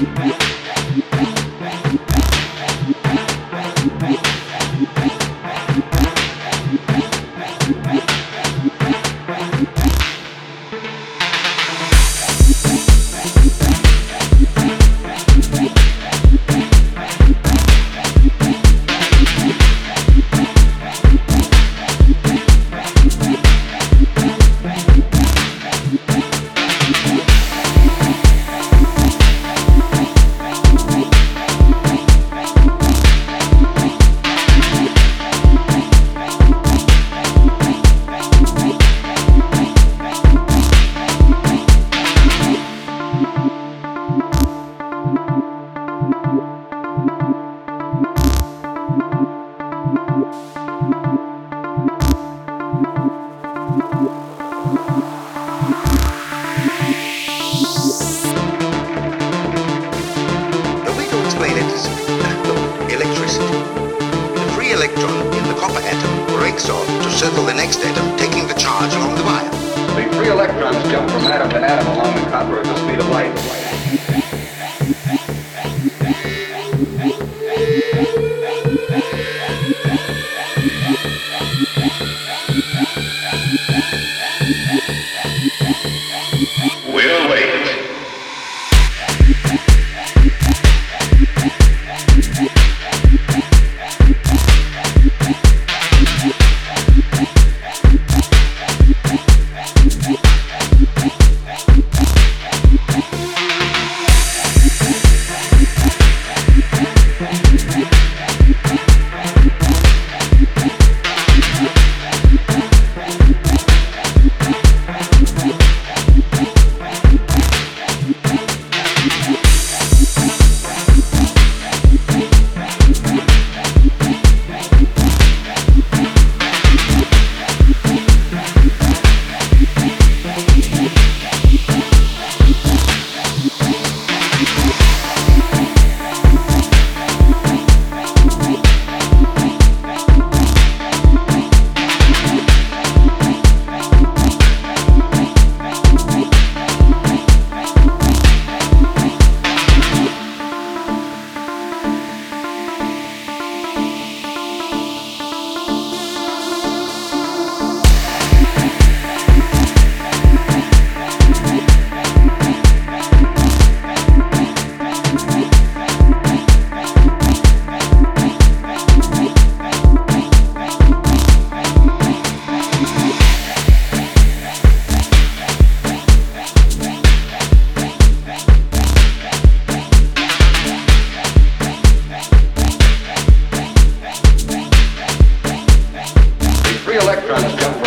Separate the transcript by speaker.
Speaker 1: Yeah. alpha atom breaks off to circle the next atom, taking the charge along the wire.
Speaker 2: The free electrons jump from atom to atom along the copper at the speed of light. Electrons jump